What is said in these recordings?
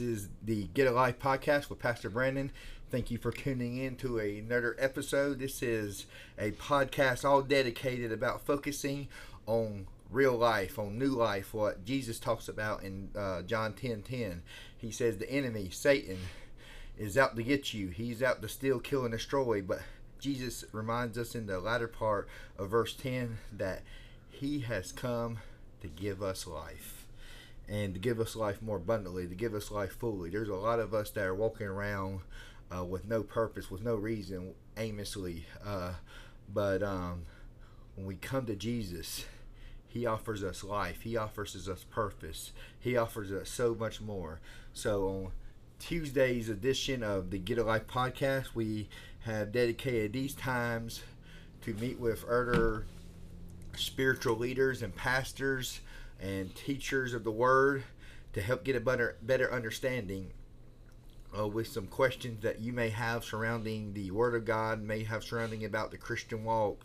Is the Get a Life podcast with Pastor Brandon. Thank you for tuning in to another episode. This is a podcast all dedicated about focusing on real life, on new life, what Jesus talks about in uh, John 10 10. He says, The enemy, Satan, is out to get you. He's out to steal, kill, and destroy. But Jesus reminds us in the latter part of verse 10 that he has come to give us life and to give us life more abundantly, to give us life fully. There's a lot of us that are walking around uh, with no purpose, with no reason, aimlessly. Uh, but um, when we come to Jesus, He offers us life. He offers us purpose. He offers us so much more. So on Tuesday's edition of the Get a Life podcast, we have dedicated these times to meet with other spiritual leaders and pastors and teachers of the Word to help get a better better understanding uh, with some questions that you may have surrounding the Word of God, may have surrounding about the Christian walk,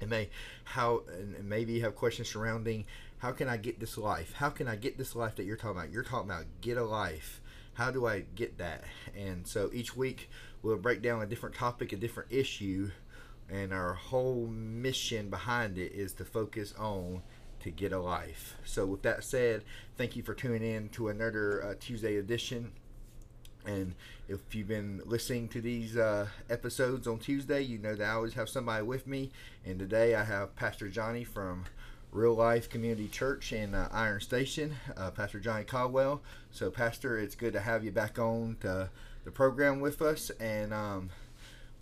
and may how and maybe you have questions surrounding how can I get this life? How can I get this life that you're talking about? You're talking about get a life. How do I get that? And so each week we'll break down a different topic, a different issue, and our whole mission behind it is to focus on to get a life. So, with that said, thank you for tuning in to another uh, Tuesday edition. And if you've been listening to these uh, episodes on Tuesday, you know that I always have somebody with me. And today I have Pastor Johnny from Real Life Community Church in uh, Iron Station, uh, Pastor Johnny Caldwell. So, Pastor, it's good to have you back on to the program with us. And um,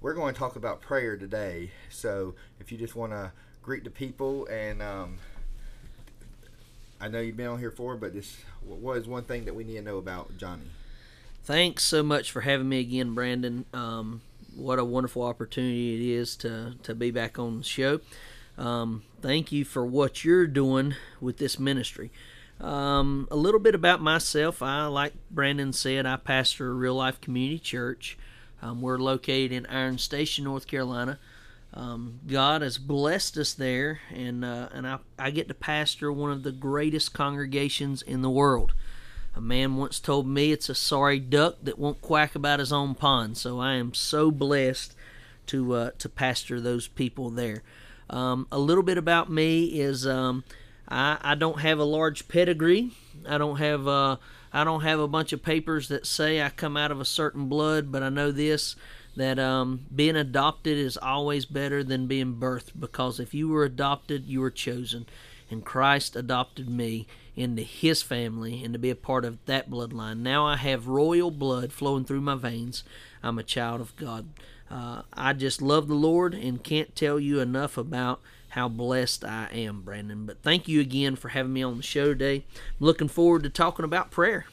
we're going to talk about prayer today. So, if you just want to greet the people and um, I know you've been on here for, but this what is one thing that we need to know about Johnny? Thanks so much for having me again, Brandon. Um, what a wonderful opportunity it is to to be back on the show. Um, thank you for what you're doing with this ministry. Um, a little bit about myself. I, like Brandon said, I pastor a real life community church. Um, we're located in Iron Station, North Carolina. Um, God has blessed us there, and uh, and I, I get to pastor one of the greatest congregations in the world. A man once told me it's a sorry duck that won't quack about his own pond. So I am so blessed to uh, to pastor those people there. Um, a little bit about me is um, I, I don't have a large pedigree. I don't have uh, I don't have a bunch of papers that say I come out of a certain blood, but I know this that um, being adopted is always better than being birthed because if you were adopted, you were chosen. And Christ adopted me into his family and to be a part of that bloodline. Now I have royal blood flowing through my veins. I'm a child of God. Uh, I just love the Lord and can't tell you enough about how blessed I am, Brandon. But thank you again for having me on the show today. I'm looking forward to talking about prayer.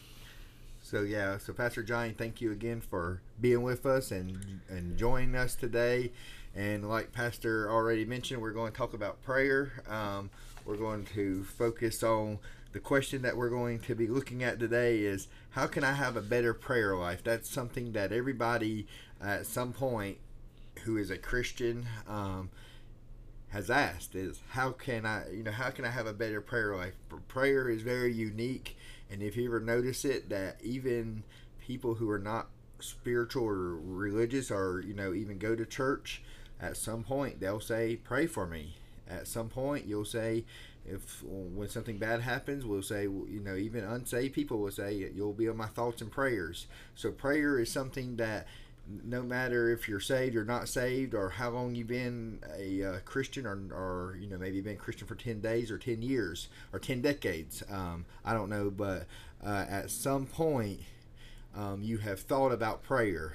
So yeah, so Pastor Johnny, thank you again for being with us and and joining us today. And like Pastor already mentioned, we're going to talk about prayer. Um, we're going to focus on the question that we're going to be looking at today is how can I have a better prayer life? That's something that everybody at some point who is a Christian um, has asked is how can I you know how can I have a better prayer life? Prayer is very unique and if you ever notice it, that even people who are not spiritual or religious or, you know, even go to church, at some point they'll say, Pray for me. At some point, you'll say, if when something bad happens, we'll say, you know, even unsaved people will say, You'll be on my thoughts and prayers. So, prayer is something that no matter if you're saved or not saved or how long you've been a uh, Christian or, or you know maybe been Christian for 10 days or 10 years or 10 decades um, I don't know but uh, at some point um, you have thought about prayer.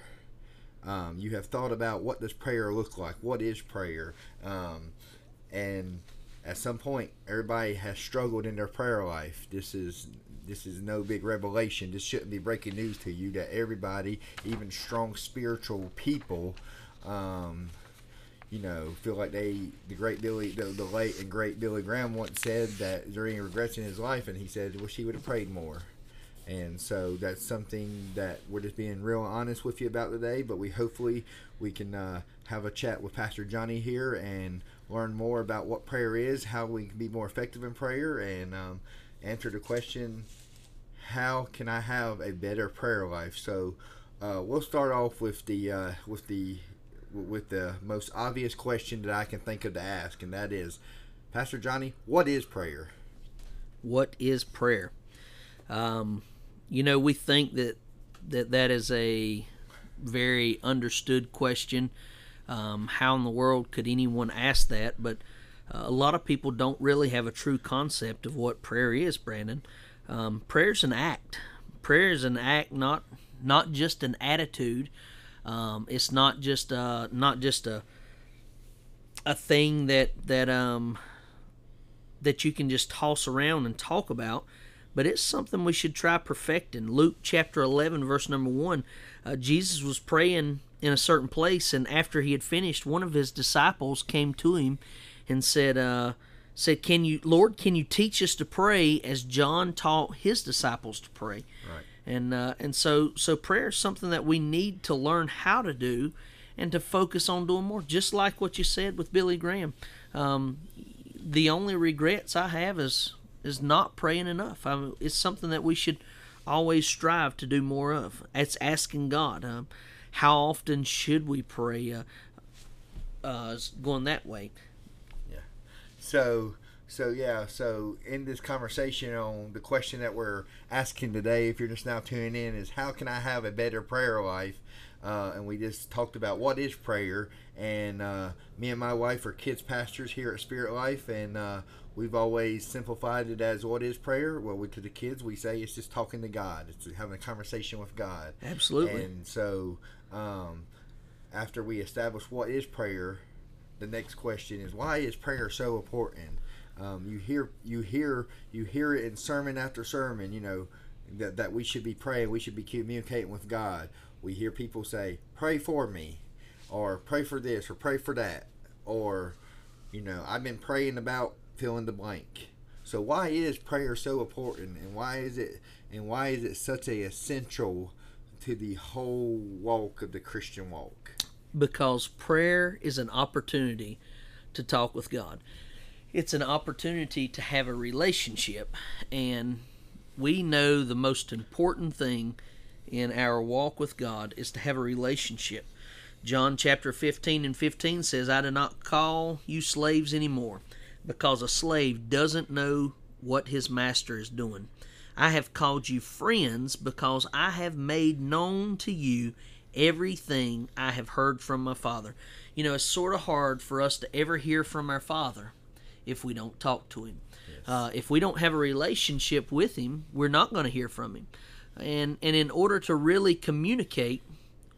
Um, you have thought about what does prayer look like? What is prayer? Um, and at some point everybody has struggled in their prayer life. This is this is no big revelation. This shouldn't be breaking news to you that everybody, even strong spiritual people, um, you know, feel like they, the great Billy, the, the late and great Billy Graham once said that during regrets in his life, and he said, wish he would have prayed more. And so that's something that we're just being real honest with you about today. But we hopefully we can uh, have a chat with Pastor Johnny here and learn more about what prayer is, how we can be more effective in prayer, and um, answer the question how can I have a better prayer life? So uh, we'll start off with the uh, with the with the most obvious question that I can think of to ask, and that is, Pastor Johnny, what is prayer? What is prayer? Um, you know, we think that that that is a very understood question. Um, how in the world could anyone ask that? But uh, a lot of people don't really have a true concept of what prayer is, Brandon. Um, prayer is an act. Prayer is an act, not not just an attitude. Um, it's not just uh, not just a a thing that that um that you can just toss around and talk about, but it's something we should try perfecting. Luke chapter 11, verse number 1, uh, Jesus was praying in a certain place, and after he had finished, one of his disciples came to him and said, uh, said, "Can you, Lord, can you teach us to pray as John taught his disciples to pray?" Right. And uh, and so so prayer is something that we need to learn how to do, and to focus on doing more. Just like what you said with Billy Graham, um, the only regrets I have is is not praying enough. I mean, it's something that we should always strive to do more of. It's asking God. Um, how often should we pray? Uh, uh, going that way. So so yeah. So in this conversation on the question that we're asking today, if you're just now tuning in, is how can I have a better prayer life? Uh, and we just talked about what is prayer. And uh, me and my wife are kids pastors here at Spirit Life, and uh, we've always simplified it as what is prayer. Well, we, to the kids, we say it's just talking to God. It's having a conversation with God. Absolutely. And so, um, after we establish what is prayer, the next question is why is prayer so important? Um, you hear, you hear, you hear it in sermon after sermon. You know that that we should be praying, we should be communicating with God. We hear people say, "Pray for me," or "Pray for this," or "Pray for that," or you know, I've been praying about fill in the blank. So why is prayer so important, and why is it, and why is it such a essential to the whole walk of the Christian walk? Because prayer is an opportunity to talk with God. It's an opportunity to have a relationship, and we know the most important thing in our walk with God is to have a relationship. John chapter 15 and 15 says, I do not call you slaves anymore, because a slave doesn't know what his master is doing. I have called you friends because I have made known to you everything I have heard from my Father. You know, it's sort of hard for us to ever hear from our Father if we don't talk to Him. Yes. Uh, if we don't have a relationship with Him, we're not going to hear from Him. And, and in order to really communicate,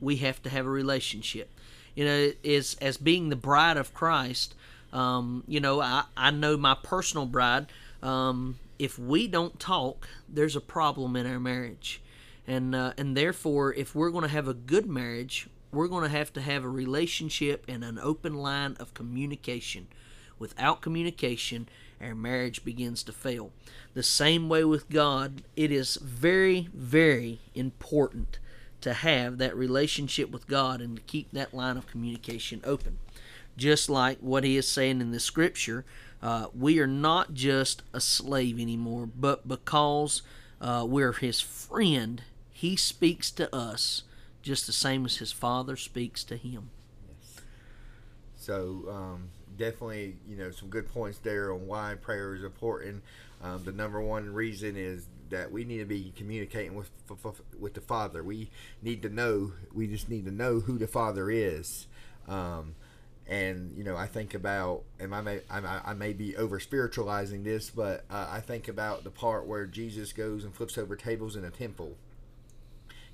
we have to have a relationship. You know, as, as being the bride of Christ. Um, you know, I, I know my personal bride. Um, if we don't talk, there's a problem in our marriage, and uh, and therefore, if we're going to have a good marriage, we're going to have to have a relationship and an open line of communication. Without communication, our marriage begins to fail. The same way with God, it is very, very important to have that relationship with God and to keep that line of communication open. Just like what he is saying in the scripture, uh, we are not just a slave anymore, but because uh, we're his friend, he speaks to us just the same as his father speaks to him. Yes. So, um, definitely, you know, some good points there on why prayer is important. Um, the number one reason is that we need to be communicating with with the Father. We need to know. We just need to know who the Father is. Um, and you know, I think about, and I may I, may be over spiritualizing this, but uh, I think about the part where Jesus goes and flips over tables in a temple.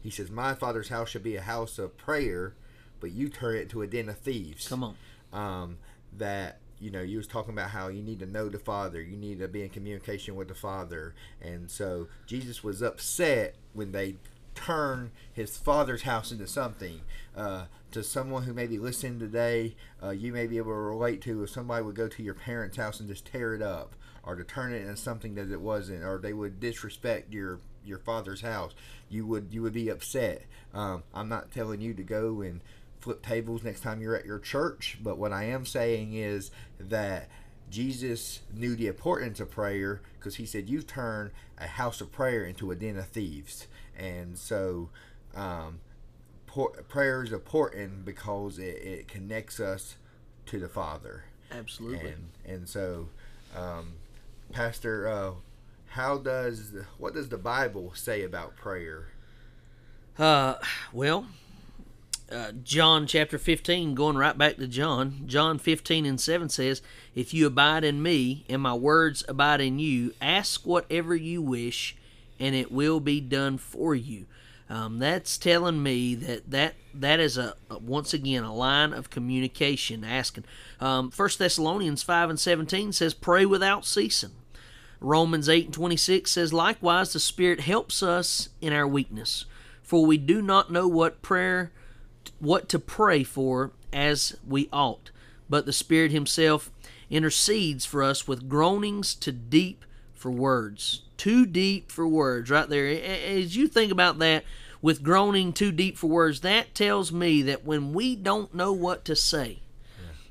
He says, "My Father's house should be a house of prayer, but you turn it into a den of thieves." Come on. Um, that you know you was talking about how you need to know the father you need to be in communication with the father and so jesus was upset when they turn his father's house into something uh, to someone who may be listening today uh, you may be able to relate to if somebody would go to your parents house and just tear it up or to turn it into something that it wasn't or they would disrespect your your father's house you would you would be upset um, i'm not telling you to go and flip tables next time you're at your church. But what I am saying is that Jesus knew the importance of prayer because he said, "You've turned a house of prayer into a den of thieves," and so um, prayer is important because it, it connects us to the Father. Absolutely. And and so, um, Pastor, uh, how does what does the Bible say about prayer? Uh, well, uh, John chapter 15, going right back to John, John 15 and 7 says, If you abide in me, and my words abide in you, ask whatever you wish, and it will be done for you. Um, that's telling me that that, that is a, a, once again a line of communication asking. Um, 1 Thessalonians 5 and 17 says, Pray without ceasing. Romans 8 and 26 says, Likewise, the Spirit helps us in our weakness, for we do not know what prayer what to pray for as we ought, but the Spirit Himself intercedes for us with groanings too deep for words. Too deep for words, right there. As you think about that, with groaning too deep for words, that tells me that when we don't know what to say,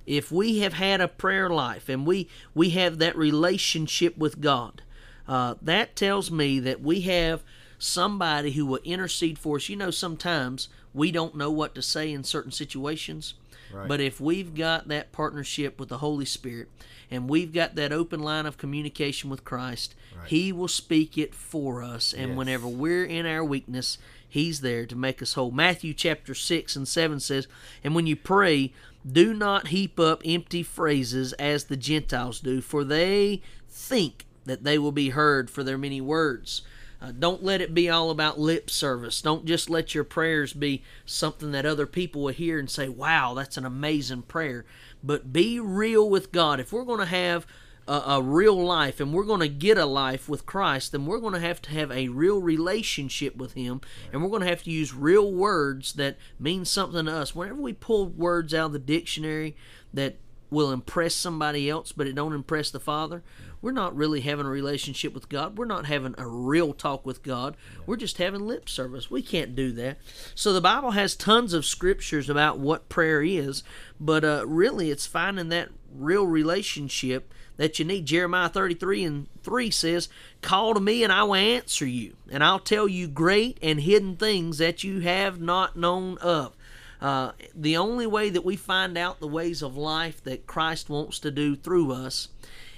if we have had a prayer life and we we have that relationship with God, uh, that tells me that we have somebody who will intercede for us. You know, sometimes we don't know what to say in certain situations. Right. But if we've got that partnership with the Holy Spirit and we've got that open line of communication with Christ, right. He will speak it for us. And yes. whenever we're in our weakness, He's there to make us whole. Matthew chapter 6 and 7 says, And when you pray, do not heap up empty phrases as the Gentiles do, for they think that they will be heard for their many words. Uh, don't let it be all about lip service. Don't just let your prayers be something that other people will hear and say, wow, that's an amazing prayer. But be real with God. If we're going to have a, a, real life and we're going to get a life with Christ, then we're going to have to have a real relationship with Him and we're going to have to use real words that mean something to us. Whenever we pull words out of the dictionary that will impress somebody else but it don't impress the Father, we're not really having a relationship with God. We're not having a real talk with God. We're just having lip service. We can't do that. So the Bible has tons of scriptures about what prayer is, but uh, really it's finding that real relationship that you need. Jeremiah 33 and 3 says, Call to me and I will answer you, and I'll tell you great and hidden things that you have not known of. Uh, the only way that we find out the ways of life that Christ wants to do through us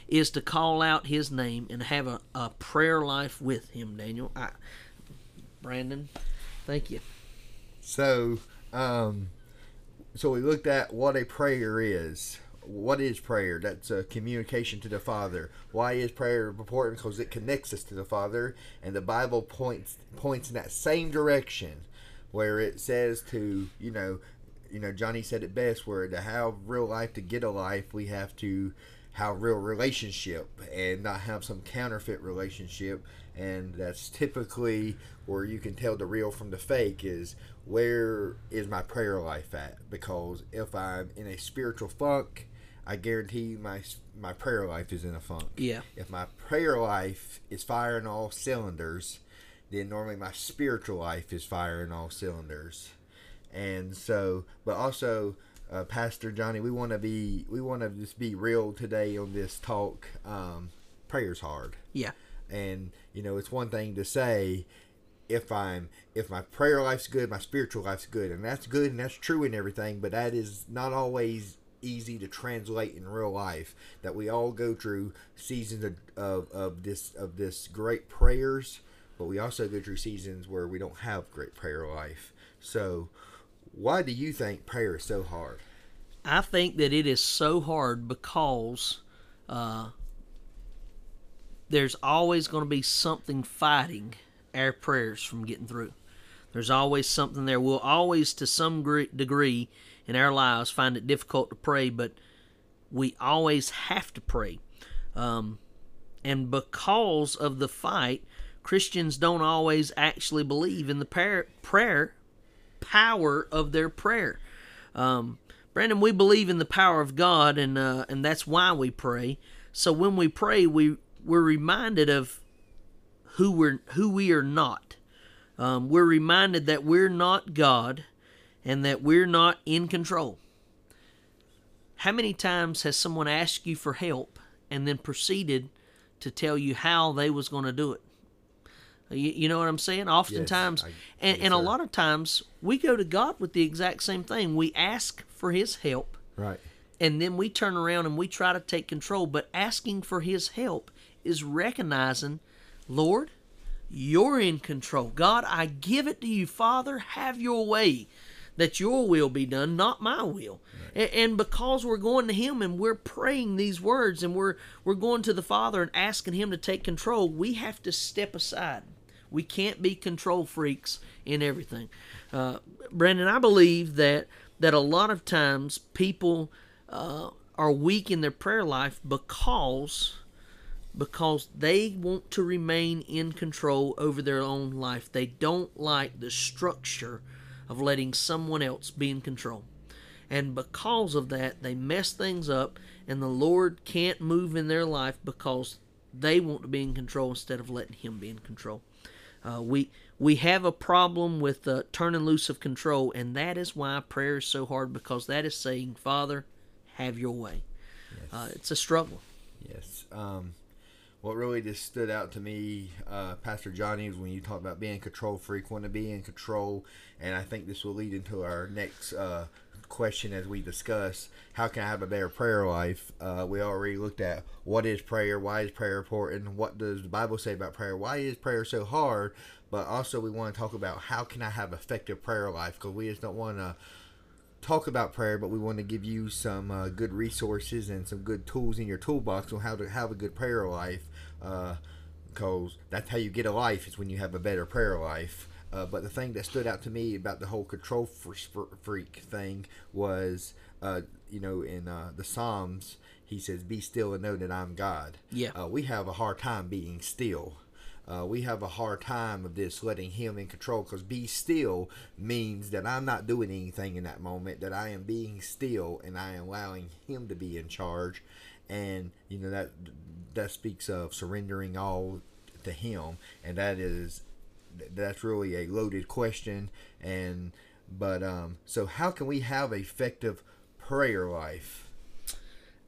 is to call out his name and have a, a prayer life with him, Daniel. I, Brandon, thank you. So, um, so we looked at what a prayer is. What is prayer? That's a communication to the Father. Why is prayer important? Because it connects us to the Father, and the Bible points points in that same direction, where it says to you know, you know Johnny said it best. Where to have real life, to get a life, we have to have real relationship and not have some counterfeit relationship and that's typically where you can tell the real from the fake is where is my prayer life at because if i'm in a spiritual funk i guarantee my my prayer life is in a funk yeah if my prayer life is firing all cylinders then normally my spiritual life is firing all cylinders and so but also uh, Pastor Johnny, we want to be we want to just be real today on this talk. Um, prayer's hard. Yeah. And you know, it's one thing to say if I'm if my prayer life's good, my spiritual life's good, and that's good and that's true and everything, but that is not always easy to translate in real life. That we all go through seasons of, of, of this of this great prayers, but we also go through seasons where we don't have great prayer life. So why do you think prayer is so hard? I think that it is so hard because uh, there's always going to be something fighting our prayers from getting through. There's always something there. We'll always, to some degree in our lives, find it difficult to pray, but we always have to pray. Um, and because of the fight, Christians don't always actually believe in the prayer, prayer power of their prayer. Um, Brandon, we believe in the power of God, and uh, and that's why we pray. So when we pray, we we're reminded of who we're who we are not. Um, we're reminded that we're not God, and that we're not in control. How many times has someone asked you for help and then proceeded to tell you how they was going to do it. You, you know what I'm saying? Oftentimes, I- and, yes, and a lot of times, we go to God with the exact same thing. We ask for His help, Right. and then we turn around and we try to take control. But asking for His help is recognizing, Lord, you're in control. God, I give it to you, Father. Have your way. That your will be done, not my will. A- And, because we're going to Him and we're praying these words and we're we're going to the Father and asking Him to take control, we have to step aside. We can't be control freaks in everything. Uh, Brandon, I believe that that a lot of times people uh, are weak in their prayer life because because they want to remain in control over their own life. They don't like the structure of letting someone else be in control. And because of that, they mess things up, and the Lord can't move in their life because they want to be in control instead of letting Him be in control. Uh, we we have a problem with uh, turning loose of control, and that is why prayer is so hard because that is saying, Father, have your way. Uh, it's a struggle. Yes. Um, what really just stood out to me, uh, Pastor Johnny, is when you talk about being control freak, want to be in control, and I think this will lead into our next uh, question as we discuss how can I have a better prayer life. Uh, we already looked at what is prayer, why is prayer important, what does the Bible say about prayer, why is prayer so hard, but also we want to talk about how can I have effective prayer life because we just don't want to talk about prayer, but we want to give you some uh, good resources and some good tools in your toolbox on how to have a good prayer life. Because that's how you get a life is when you have a better prayer life. Uh, but the thing that stood out to me about the whole control freak thing was, uh, you know, in uh, the Psalms, he says, "Be still and know that I'm God." Yeah. Uh, we have a hard time being still. Uh, we have a hard time of this letting him in control because be still means that I'm not doing anything in that moment, that I am being still and I am allowing him to be in charge. And, you know, that that speaks of surrendering all to him. And that is, that's really a loaded question. And, but, um, so how can we have effective prayer life?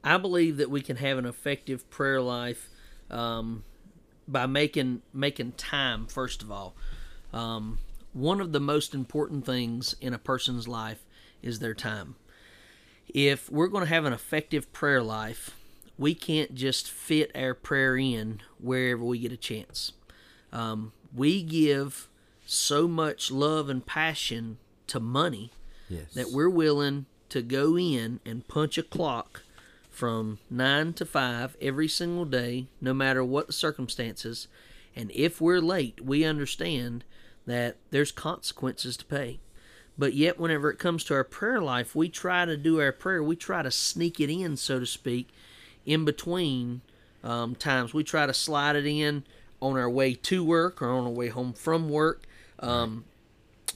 I believe that we can have an effective prayer life um, by making making time. First of all, um, one of the most important things in a person's life is their time. If we're going to have an effective prayer life, we can't just fit our prayer in wherever we get a chance. Um, we give so much love and passion to money Yes. that we're willing to go in and punch a clock from 9 to 5 every single day, no matter what the circumstances. And if we're late, we understand that there's consequences to pay. But yet, whenever it comes to our prayer life, we try to do our prayer, we try to sneak it in, so to speak, in between um, times. We try to slide it in on our way to work or on our way home from work. Um,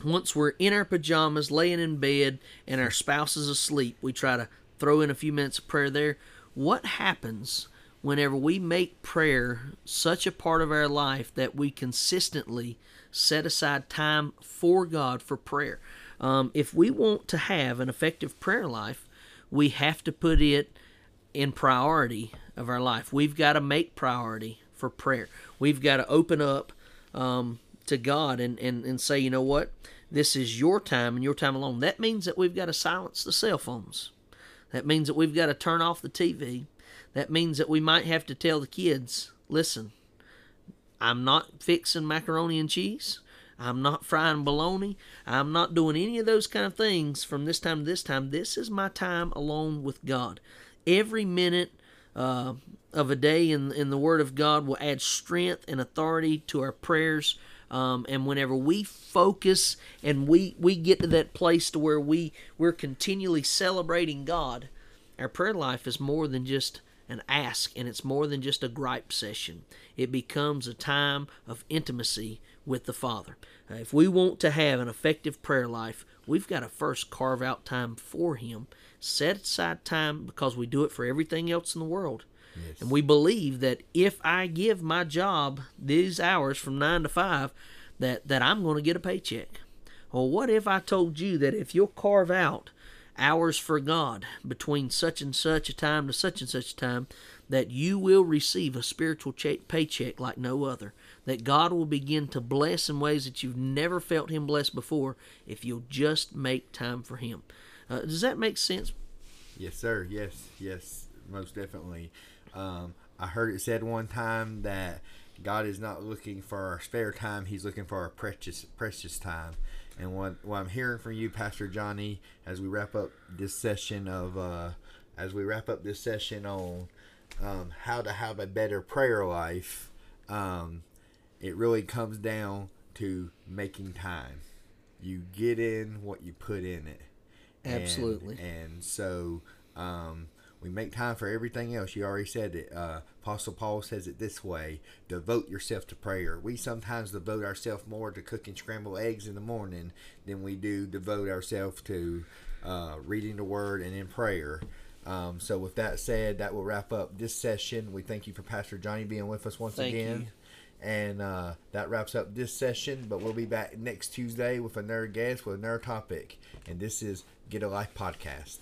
once we're in our pajamas, laying in bed, and our spouse is asleep, we try to throw in a few minutes of prayer there. What happens whenever we make prayer such a part of our life that we consistently set aside time for God for prayer? Um, if we want to have an effective prayer life, we have to put it in priority of our life. We've got to make priority for prayer. We've got to open up um, to God and, and, and say, you know what? This is your time and your time alone. That means that we've got to silence the cell phones. That means that we've got to turn off the TV. That means that we might have to tell the kids, listen, I'm not fixing macaroni and cheese. I'm not frying bologna. I'm not doing any of those kind of things from this time to this time. This is my time alone with God. Every minute uh, of a day in, in the Word of God will add strength and authority to our prayers. Um, and whenever we focus and we, we get to that place to where we, we're continually celebrating God, our prayer life is more than just an ask and it's more than just a gripe session. It becomes a time of intimacy with the Father. Uh, if we want to have an effective prayer life, we've got to first carve out time for Him, set aside time because we do it for everything else in the world. And we believe that if I give my job these hours from 9 to 5, that, that I'm going to get a paycheck. Well, what if I told you that if you'll carve out hours for God between such and such a time to such and such a time, that you will receive a spiritual paycheck like no other. That God will begin to bless in ways that you've never felt Him bless before if you'll just make time for Him. Uh, does that make sense? Yes, sir. Yes, yes, most definitely. Um, I heard it said one time that God is not looking for our spare time; He's looking for our precious, precious time. And what, what I'm hearing from you, Pastor Johnny, as we wrap up this session of, uh, as we wrap up this session on um, how to have a better prayer life, um, it really comes down to making time. You get in what you put in it. Absolutely. And, and so um, we make time for everything else. You already said it. Uh, Apostle Paul says it this way devote yourself to prayer. We sometimes devote ourselves more to cooking scrambled eggs in the morning than we do devote ourselves to uh, reading the Word and in prayer. Um, so, with that said, that will wrap up this session. We thank you for Pastor Johnny being with us once thank again. You. And uh, that wraps up this session, but we'll be back next Tuesday with another guest with another topic. And this is Get a Life Podcast.